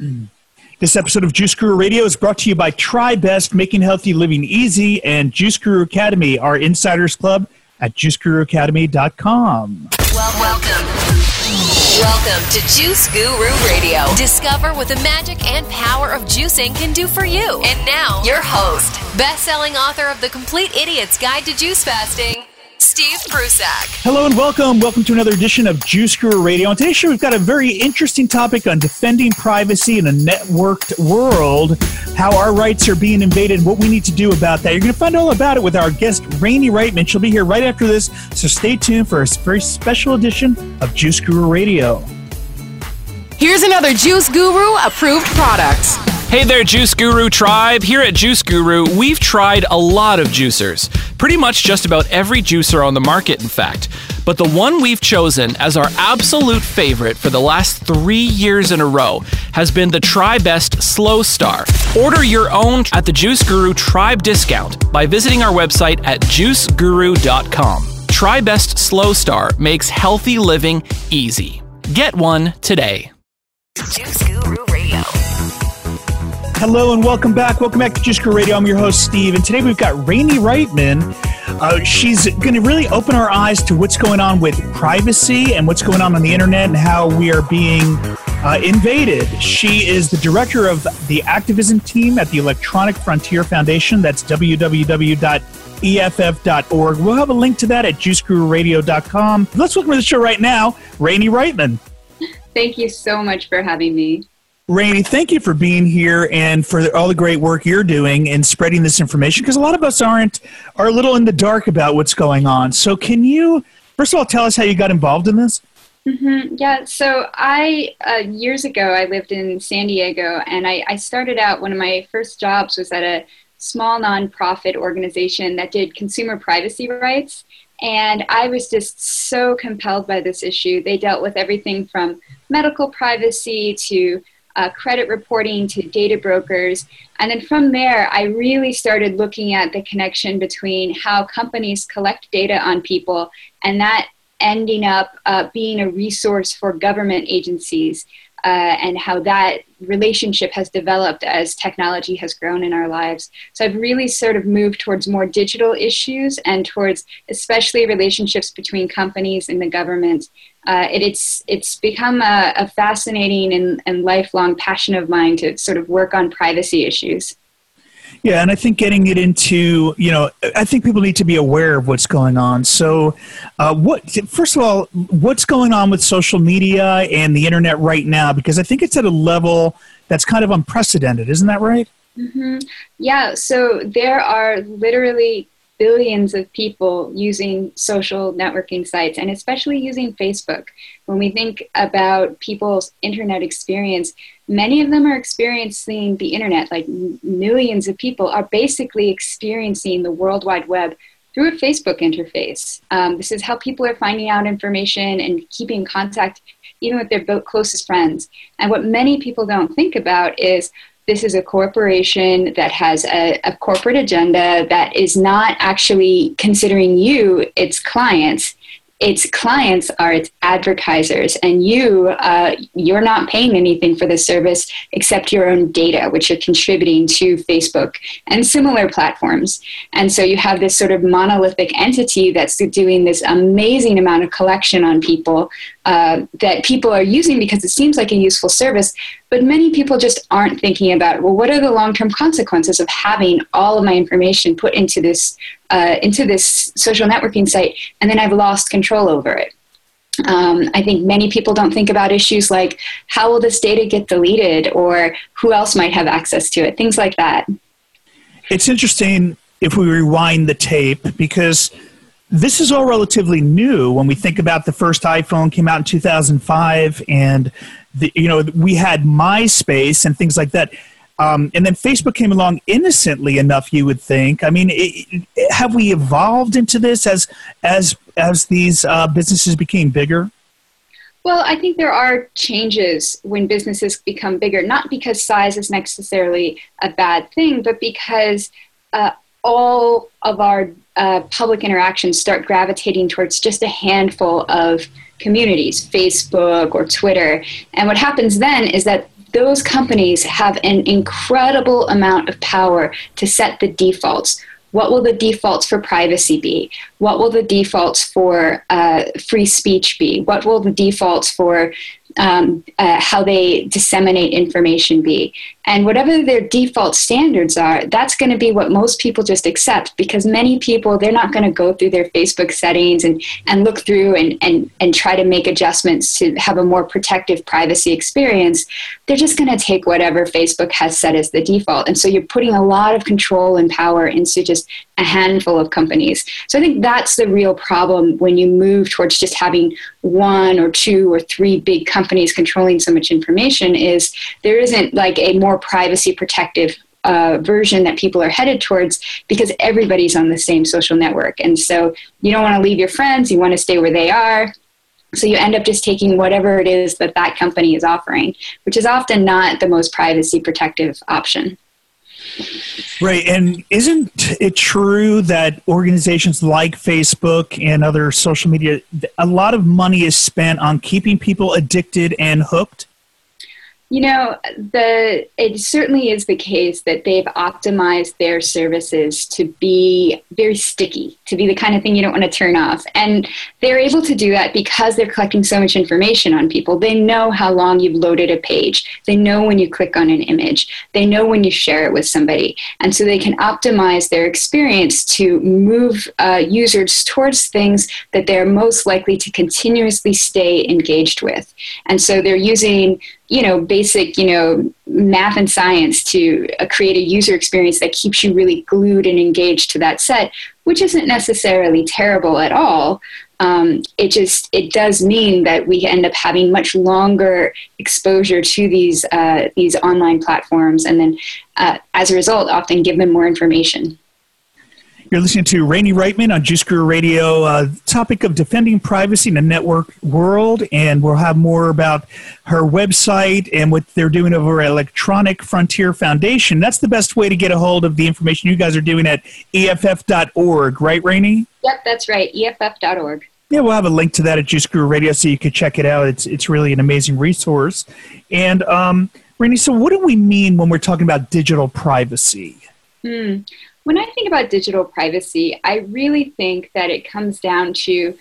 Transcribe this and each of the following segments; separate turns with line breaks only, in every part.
Mm. This episode of Juice Guru Radio is brought to you by TriBest, making healthy living easy, and Juice Guru Academy, our insiders club at juiceguruacademy.com.
Well, welcome. Welcome to Juice Guru Radio. Discover what the magic and power of juicing can do for you. And now, your host, best-selling author of The Complete Idiot's Guide to Juice Fasting, Steve Prussack.
Hello and welcome. Welcome to another edition of Juice Guru Radio. On today's show, we've got a very interesting topic on defending privacy in a networked world, how our rights are being invaded, what we need to do about that. You're going to find all about it with our guest, Rainey Reitman. She'll be here right after this, so stay tuned for a very special edition of Juice Guru Radio.
Here's another Juice Guru approved product.
Hey there, Juice Guru tribe. Here at Juice Guru, we've tried a lot of juicers. Pretty much just about every juicer on the market, in fact. But the one we've chosen as our absolute favorite for the last three years in a row has been the TriBest Slow Star. Order your own at the Juice Guru Tribe discount by visiting our website at juiceguru.com. TriBest Slow Star makes healthy living easy. Get one today.
Juice Guru Radio.
Hello and welcome back. Welcome back to Juice Guru Radio. I'm your host, Steve, and today we've got Rainey Reitman. Uh, she's going to really open our eyes to what's going on with privacy and what's going on on the internet and how we are being uh, invaded. She is the director of the activism team at the Electronic Frontier Foundation. That's www.eff.org. We'll have a link to that at juicegururadio.com. Let's welcome to the show right now, Rainey Reitman.
Thank you so much for having me.
Rainey, thank you for being here and for all the great work you're doing and spreading this information because a lot of us aren't are a little in the dark about what's going on. So, can you first of all tell us how you got involved in this?
Mm-hmm. Yeah, so I uh, years ago I lived in San Diego, and I, I started out. One of my first jobs was at a small nonprofit organization that did consumer privacy rights, and I was just so compelled by this issue. They dealt with everything from medical privacy to uh, credit reporting to data brokers. And then from there, I really started looking at the connection between how companies collect data on people and that ending up uh, being a resource for government agencies. Uh, and how that relationship has developed as technology has grown in our lives. So I've really sort of moved towards more digital issues and towards especially relationships between companies and the government uh, it, it's it's become a, a fascinating and, and lifelong passion of mine to sort of work on privacy issues.
Yeah, and I think getting it into, you know, I think people need to be aware of what's going on. So, uh, what, first of all, what's going on with social media and the internet right now? Because I think it's at a level that's kind of unprecedented, isn't that right?
Mm-hmm. Yeah, so there are literally billions of people using social networking sites and especially using Facebook. When we think about people's internet experience, many of them are experiencing the internet, like millions of people are basically experiencing the World Wide Web through a Facebook interface. Um, this is how people are finding out information and keeping contact even with their closest friends. And what many people don't think about is this is a corporation that has a, a, corporate agenda that is not actually considering you, its clients, its clients are its advertisers and you uh, you're not paying anything for the service except your own data which you're contributing to facebook and similar platforms. And so you have this sort of monolithic entity that's doing this amazing amount of collection on people uh, that people are using because it seems like a useful service but many people just aren't thinking about well what are the long-term consequences of having all of my information put into this uh, into this social networking site, and then I've lost control over it. Um, I think many people don't think about issues like how will this data get deleted or who else might have access to it, things like that.
It's interesting if we rewind the tape because this is all relatively new when we think about the first iPhone came out in 2005 and the, you know we had MySpace and things like that um, and then Facebook came along innocently enough, you would think. I mean, it, it, have we evolved into this as as as these uh, businesses became bigger?
Well, I think there are changes when businesses become bigger, not because size is necessarily a bad thing, but because uh, all of our uh, public interactions start gravitating towards just a handful of communities, Facebook or Twitter. And what happens then is that those companies have an incredible amount of power to set the defaults. What will the defaults for privacy be? What will the defaults for uh, free speech be? What will the defaults for um, uh, how they disseminate information be. And whatever their default standards are, that's going to be what most people just accept because many people, they're not going to go through their Facebook settings and, and look through and, and, and try to make adjustments to have a more protective privacy experience. They're just going to take whatever Facebook has set as the default. And so you're putting a lot of control and power into just a handful of companies. So I think that's the real problem when you move towards just having one or two or three big companies controlling so much information is there isn't like a more privacy protective uh, version that people are headed towards because everybody's on the same social network. And so you don't want to leave your friends, you want to stay where they are. So you end up just taking whatever it is that that company is offering, which is often not the most privacy protective option.
Right. And isn't it true that organizations like Facebook and other social media, a lot of money is spent on keeping people addicted and hooked?
You know, the it certainly is the case that they've optimized their services to be very sticky, to be the kind of thing you don't want to turn off. And they're able to do that because they're collecting so much information on people. They know how long you've loaded a page. They know when you click on an image. They know when you share it with somebody. And so they can optimize their experience to move uh, users towards things that they're most likely to continuously stay engaged with. And so they're using you know basic you know math and science to uh, create a user experience that keeps you really glued and engaged to that set which isn't necessarily terrible at all. Um, it just it does mean that we end up having much longer exposure to these uh, these online platforms and then uh, as a result often give them more information
you're listening to Rainey Reitman on Juice Guru Radio. Uh, topic of defending privacy in a network world, and we'll have more about her website and what they're doing over at Electronic Frontier Foundation. That's the best way to get a hold of the information you guys are doing at EFF.org, right, Rainey?
Yep, that's right. EFF.org.
Yeah, we'll have a link to that at Juice Guru Radio, so you can check it out. It's it's really an amazing resource. And um, Rainey, so what do we mean when we're talking about digital privacy?
Hmm. When I think about digital privacy, I really think that it comes down to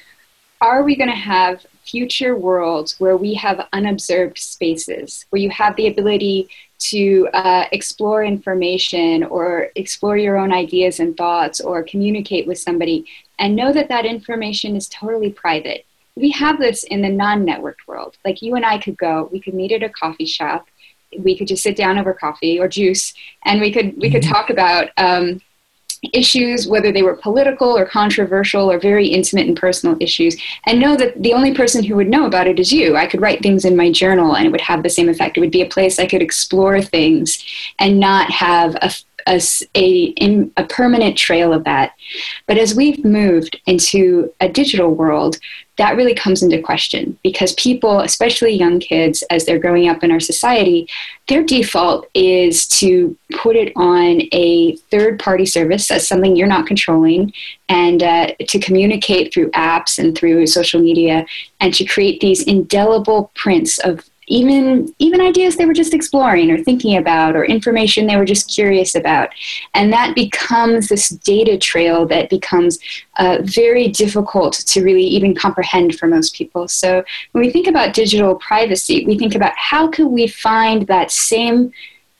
are we going to have future worlds where we have unobserved spaces, where you have the ability to uh, explore information or explore your own ideas and thoughts or communicate with somebody and know that that information is totally private. We have this in the non networked world. Like you and I could go, we could meet at a coffee shop, we could just sit down over coffee or juice, and we could we could mm-hmm. talk about um, issues, whether they were political or controversial or very intimate and personal issues, and know that the only person who would know about it is you. I could write things in my journal and it would have the same effect. It would be a place I could explore things and not have a a, a, a permanent trail of that. But as we've moved into a digital world, that really comes into question because people, especially young kids, as they're growing up in our society, their default is to put it on a third party service as something you're not controlling and uh, to communicate through apps and through social media and to create these indelible prints of even even ideas they were just exploring or thinking about or information they were just curious about. And that becomes this data trail that becomes uh, very difficult to really even comprehend for most people. So when we think about digital privacy we think about how can we find that same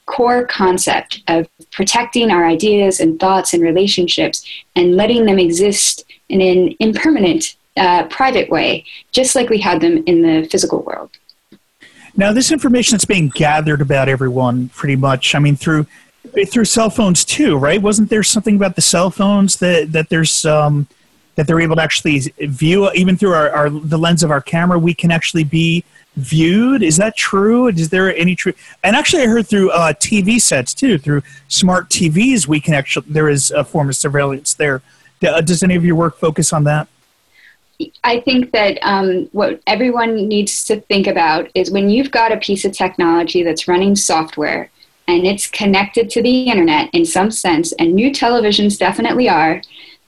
core concept of protecting our ideas and thoughts and relationships and letting them exist in an impermanent uh, private way just like we had them in the physical world
now, this information that's being gathered about everyone, pretty much. I mean, through through cell phones too, right? Wasn't there something about the cell phones that that there's um, that they're able to actually view even through our, our the lens of our camera? We can actually be viewed. Is that true? Is there any true? And actually, I heard through uh, TV sets too, through smart TVs, we can actually there is a form of surveillance there. Does any of your work focus on that?
I think that um, what everyone needs to think about is when you've got a piece of technology that's running software and it's connected to the internet in some sense, and new televisions definitely are,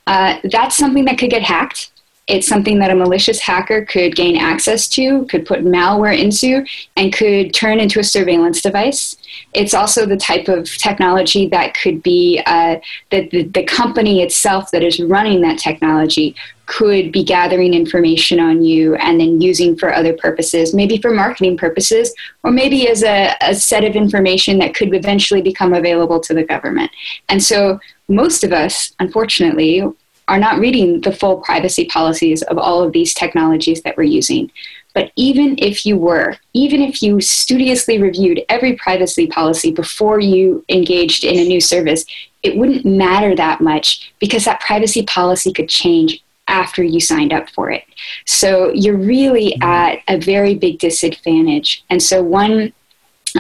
uh, that's something that could get hacked It's something that a malicious hacker could gain access to, could put malware into, and could turn into a surveillance device. It's also the type of technology that could be uh, that the, the company itself that is running that technology could be gathering information on you and then using for other purposes, maybe for marketing purposes, or maybe as a, a, set of information that could eventually become available to the government. And so, most of us, unfortunately, are not reading the full privacy policies of all of these technologies that we're using. But even if you were, even if you studiously reviewed every privacy policy before you engaged in a new service, it wouldn't matter that much because that privacy policy could change after you signed up for it. So you're really mm-hmm. at a very big disadvantage. And so one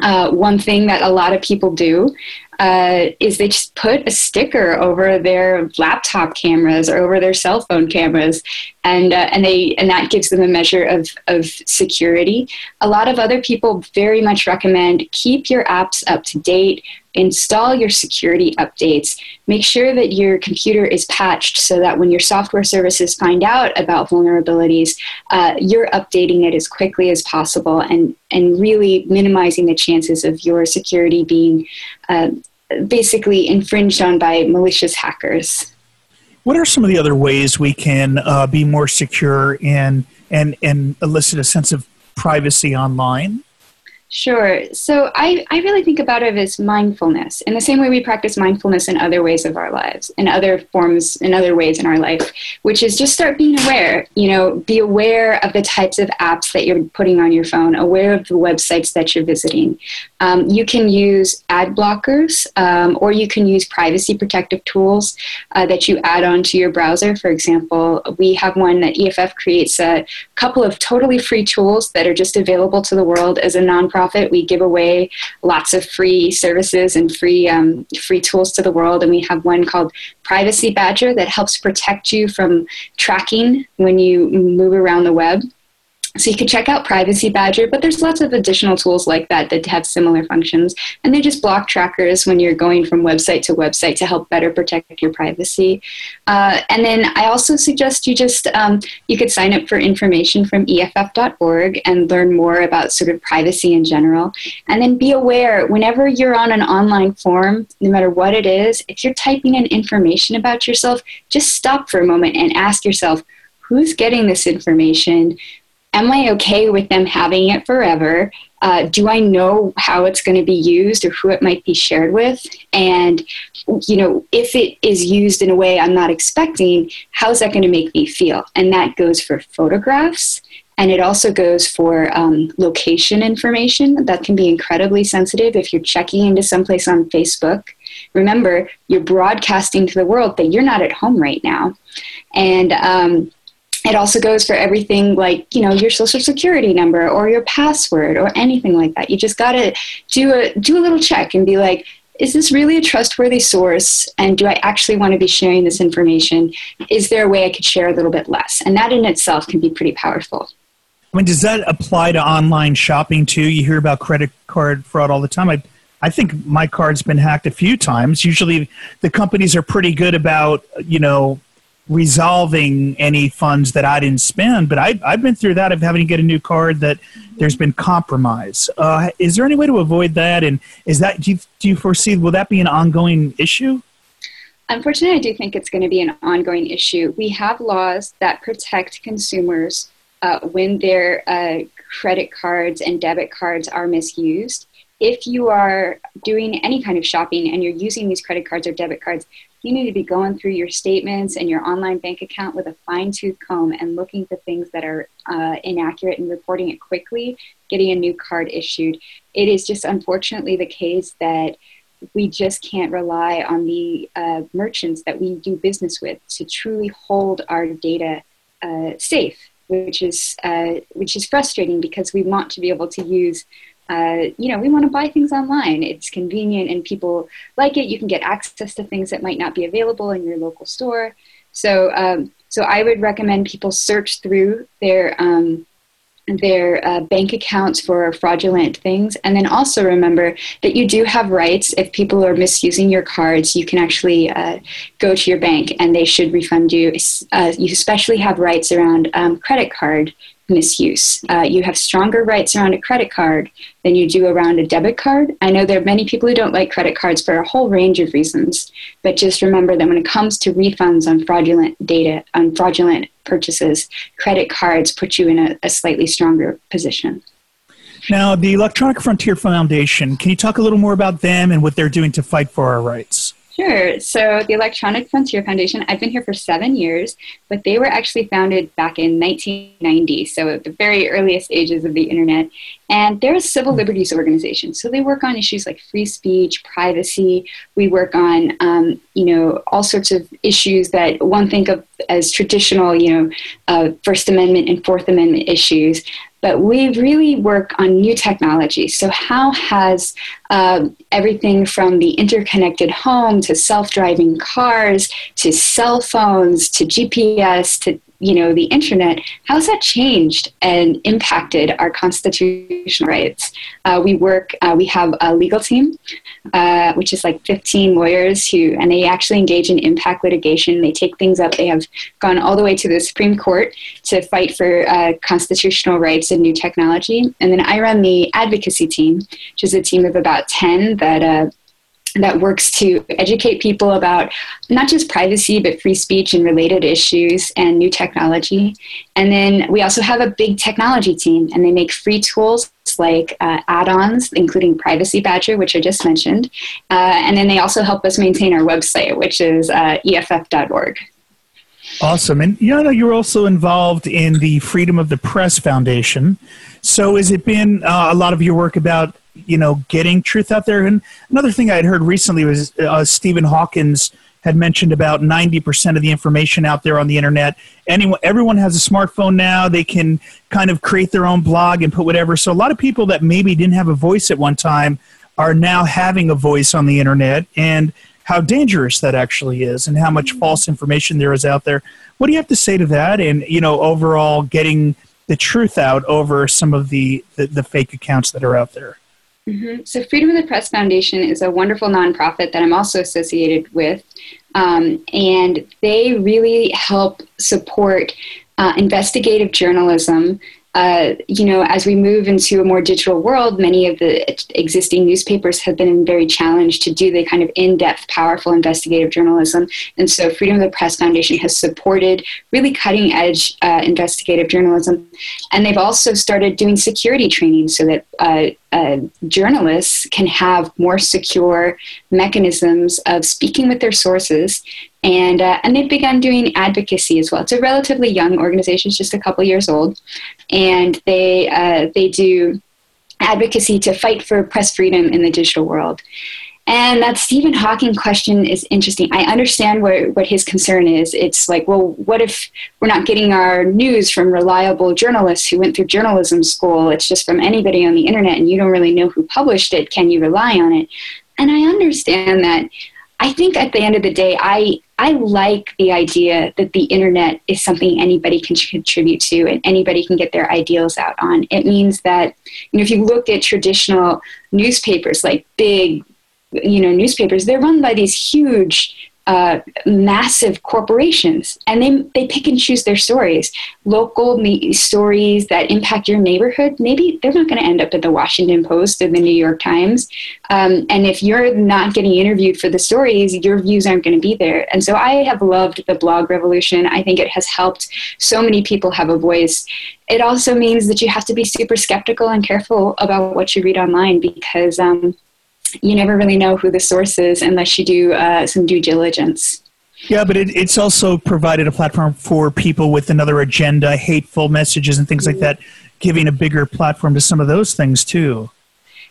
uh, one thing that a lot of people do uh, is they just put a sticker over their laptop cameras or over their cell phone cameras, and uh, and they and that gives them a measure of of security. A lot of other people very much recommend keep your apps up to date install your security updates. Make sure that your computer is patched so that when your software services find out about vulnerabilities, uh, you're updating it as quickly as possible and, and really minimizing the chances of your security being uh, basically infringed on by malicious hackers.
What are some of the other ways we can uh, be more secure and, and, and elicit a sense of privacy online?
Sure. So I, I really think about it as mindfulness in the same way we practice mindfulness in other ways of our lives, in other forms, in other ways in our life, which is just start being aware. You know, be aware of the types of apps that you're putting on your phone, aware of the websites that you're visiting. Um, you can use ad blockers um, or you can use privacy protective tools uh, that you add onto your browser. For example, we have one that EFF creates a couple of totally free tools that are just available to the world as a nonprofit. We give away lots of free services and free um, free tools to the world, and we have one called Privacy Badger that helps protect you from tracking when you move around the web. So you could check out Privacy Badger, but there's lots of additional tools like that that have similar functions. And they're just block trackers when you're going from website to website to help better protect your privacy. Uh, and then I also suggest you just, um, you could sign up for information from EFF.org and learn more about sort of privacy in general. And then be aware whenever you're on an online form, no matter what it is, if you're typing in information about yourself, just stop for a moment and ask yourself, who's getting this information? Am I okay with them having it forever? Uh, do I know how it's going to be used or who it might be shared with? And, you know, if it is used in a way I'm not expecting, how's that going to make me feel? And that goes for photographs. And it also goes for um, location information that can be incredibly sensitive if you're checking into someplace on Facebook. Remember, you're broadcasting to the world that you're not at home right now. And, um, it also goes for everything like you know your social security number or your password or anything like that. You just got to do a do a little check and be like is this really a trustworthy source? And do i actually want to be sharing this information? Is there a way i could share a little bit less? And that in itself can be pretty powerful.
I mean does that apply to online shopping too? You hear about credit card fraud all the time. I I think my card's been hacked a few times. Usually, the companies are pretty good about you know resolving any funds that I didn't spend. But I, I've been through that of having to get a new card that there's been compromise. Uh, is there any way to avoid that? And is that do you, do you foresee will that be an ongoing issue?
Unfortunately, I do think it's going to be an ongoing issue. We have laws that protect consumers uh, when their uh, credit cards and debit cards are misused. If you are doing any kind of shopping and you're using these credit cards or debit cards, you need to be going through your statements and your online bank account with a fine tooth comb and looking for things that are uh, inaccurate and reporting it quickly, getting a new card issued. It is just unfortunately the case that we just can't rely on the uh, merchants that we do business with to truly hold our data uh, safe, which is uh, which is frustrating because we want to be able to use uh, you know, we want to buy things online. It's convenient and people like it. You can get access to things that might not be available in your local store. So, um, so I would recommend people search through their um, their uh, bank accounts for fraudulent things. And then also remember that you do have rights. If people are misusing your cards, you can actually uh, go to your bank and they should refund you. Uh, you especially have rights around um, credit card misuse. Uh, you have stronger rights around a credit card than you do around a debit card. I know there are many people who don't like credit cards for a whole range of reasons, but just remember that when it comes to refunds on fraudulent data, on fraudulent purchases, credit cards put you in a, a slightly stronger position.
Now, the Electronic Frontier Foundation, can you talk a little more about them and what they're doing to fight for our rights?
Sure. So the Electronic Frontier Foundation, I've been here for seven years, but they were actually founded back in 1990, so at the very earliest ages of the internet. And they're a civil liberties organization. So they work on issues like free speech, privacy. We work on, um, you know, all sorts of issues that one think of as traditional, you know, uh, First Amendment and Fourth Amendment issues but we really work on new technology. So, how has uh, everything from the interconnected home to self driving cars to cell phones to GPS to you know the internet how's that changed and impacted our constitutional rights? Uh, we work uh, we have a legal team uh, which is like 15 lawyers who and they actually engage in impact litigation. They take things up. They have gone all the way to the supreme court to fight for uh, constitutional rights and new technology. And then i run the advocacy team which is a team of about 10 that uh, that works to educate people about not just privacy but free speech and related issues and new technology. And then we also have a big technology team and they make free tools like uh, add-ons including privacy badger which i just mentioned. Uh, and then they also help us maintain our website which is uh, eff.org
Awesome. And know, you're also involved in the Freedom of the Press Foundation. So has it been uh, a lot of your work about you know getting truth out there. And another thing I had heard recently was uh, Stephen Hawkins had mentioned about 90% of the information out there on the internet. Anyone, everyone has a smartphone now. They can kind of create their own blog and put whatever. So a lot of people that maybe didn't have a voice at one time are now having a voice on the internet and how dangerous that actually is and how much false information there is out there. What do you have to say to that? And, you know, overall getting the truth out over some of the, the, the fake accounts that are out there.
Mm-hmm. So, Freedom of the Press Foundation is a wonderful nonprofit that I'm also associated with. Um, and they really help support uh, investigative journalism uh, you know, as we move into a more digital world, many of the existing newspapers have been very challenged to do the kind of in depth, powerful investigative journalism. And so, Freedom of the Press Foundation has supported really cutting edge uh, investigative journalism. And they've also started doing security training so that uh, uh, journalists can have more secure mechanisms of speaking with their sources and uh, and they've begun doing advocacy as well. It's a relatively young organization, it's just a couple years old, and they uh, they do advocacy to fight for press freedom in the digital world. And that Stephen Hawking question is interesting. I understand what, what his concern is. It's like, well, what if we're not getting our news from reliable journalists who went through journalism school? It's just from anybody on the internet and you don't really know who published it. Can you rely on it? And I understand that. I think at the end of the day, I, I like the idea that the internet is something anybody can contribute to and anybody can get their ideals out on. It means that you know, if you look at traditional newspapers, like big, you know, newspapers, they're run by these huge uh, massive corporations and they, they pick and choose their stories. Local me- stories that impact your neighborhood, maybe they're not going to end up at the Washington Post or the New York Times. Um, and if you're not getting interviewed for the stories, your views aren't going to be there. And so I have loved the blog revolution. I think it has helped so many people have a voice. It also means that you have to be super skeptical and careful about what you read online because um, you never really know who the source is unless you do uh, some due diligence.
Yeah, but it, it's also provided a platform for people with another agenda, hateful messages, and things like that, giving a bigger platform to some of those things too.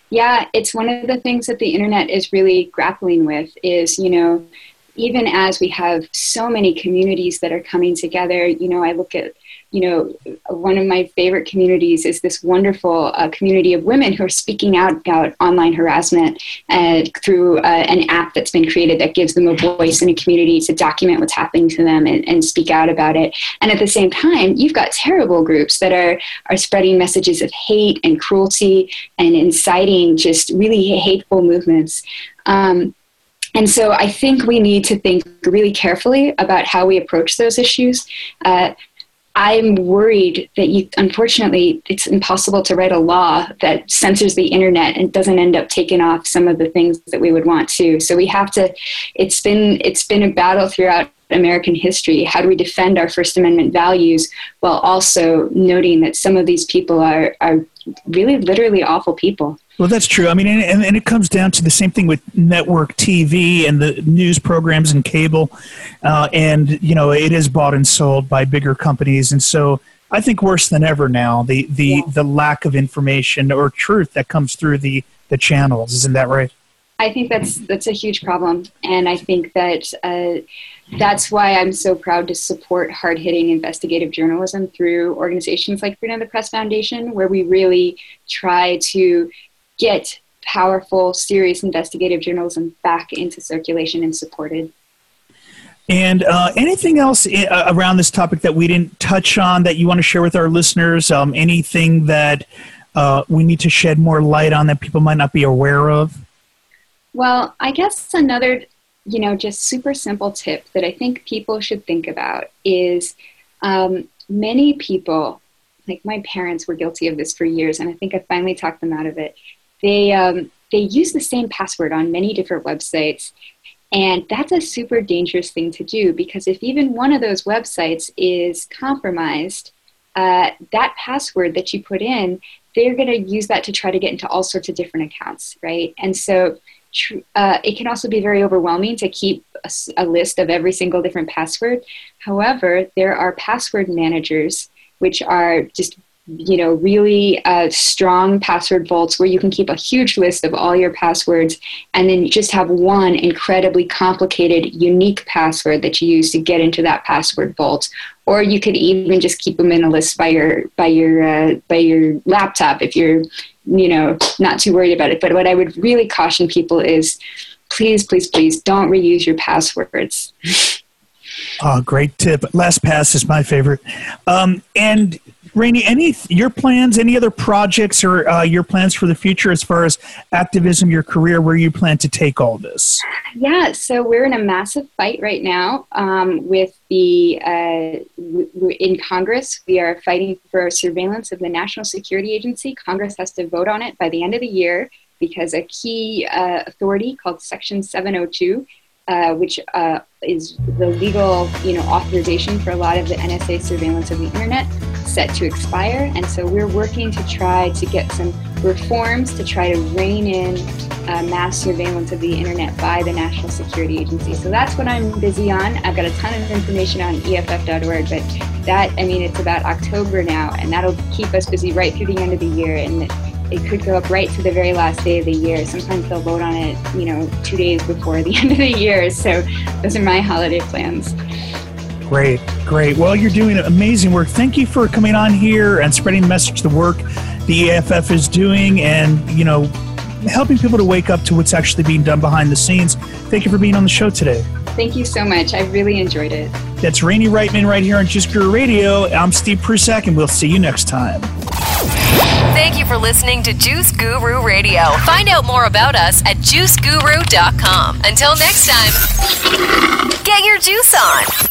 Yeah, it's one of the things that the internet is really grappling with. Is you know, even as we have so many communities that are coming together, you know, I look at you know, one of my favorite communities is this wonderful uh, community of women who are speaking out about online harassment uh, through uh, an app that's been created that gives them a voice in a community to document what's happening to them and, and speak out about it. And at the same time, you've got terrible groups that are, are spreading messages of hate and cruelty and inciting just really hateful movements. Um, and so I think we need to think really carefully about how we approach those issues. Uh, I'm worried that you, unfortunately, it's impossible to write a law that censors the internet and doesn't end up taking off some of the things that we would want to. So we have to. It's been it's been a battle throughout American history. How do we defend our First Amendment values while also noting that some of these people are are really literally awful people?
Well, that's true. I mean, and, and it comes down to the same thing with network TV and the news programs and cable. Uh, and, you know, it is bought and sold by bigger companies. And so I think worse than ever now, the, the, yeah. the lack of information or truth that comes through the, the channels. Isn't that right?
I think that's that's a huge problem, and I think that uh, that's why I'm so proud to support hard hitting investigative journalism through organizations like Freedom of the Press Foundation, where we really try to get powerful, serious investigative journalism back into circulation and supported.
And uh, anything else uh, around this topic that we didn't touch on that you want to share with our listeners? Um, anything that uh, we need to shed more light on that people might not be aware of?
Well, I guess another, you know, just super simple tip that I think people should think about is um, many people, like my parents, were guilty of this for years, and I think I finally talked them out of it. They um, they use the same password on many different websites and that's a super dangerous thing to do because if even one of those websites is compromised uh, that password that you put in they're going to use that to try to get into all sorts of different accounts right? And so uh, it can also be very overwhelming to keep a, a list of every single different password. However there are password managers which are just you know really uh, strong password vaults where you can keep a huge list of all your passwords and then just have one incredibly complicated unique password that you use to get into that password vault. Or you could even just keep them in a list by your by your uh, by your laptop if you're you know not too worried about it but what i would really caution people is please please please don't reuse your passwords
Oh, great tip. LastPass is my favorite. Um, and Rainey, any your plans, any other projects or uh, your plans for the future as far as activism, your career, where you plan to take all this?
Yeah, so we're in a massive fight right now um, with the uh, in Congress. We are fighting for surveillance of the National Security Agency. Congress has to vote on it by the end of the year because a key uh, authority called Section 702 uh, which uh, is the legal, you know, authorization for a lot of the NSA surveillance of the internet, set to expire. And so we're working to try to get some reforms to try to rein in uh, mass surveillance of the internet by the National Security Agency. So that's what I'm busy on. I've got a ton of information on EFF.org, but that, I mean, it's about October now, and that'll keep us busy right through the end of the year. And it could go up right to the very last day of the year. Sometimes they'll vote on it, you know, two days before the end of the year. So those are my holiday plans.
Great, great. Well, you're doing amazing work. Thank you for coming on here and spreading the message, the work the EFF is doing, and you know, helping people to wake up to what's actually being done behind the scenes. Thank you for being on the show today.
Thank you so much. I really enjoyed it.
That's Rainey Reitman right here on Juice Guru Radio. I'm Steve Prussack, and we'll see you next time.
Thank you for listening to Juice Guru Radio. Find out more about us at juiceguru.com. Until next time, get your juice on.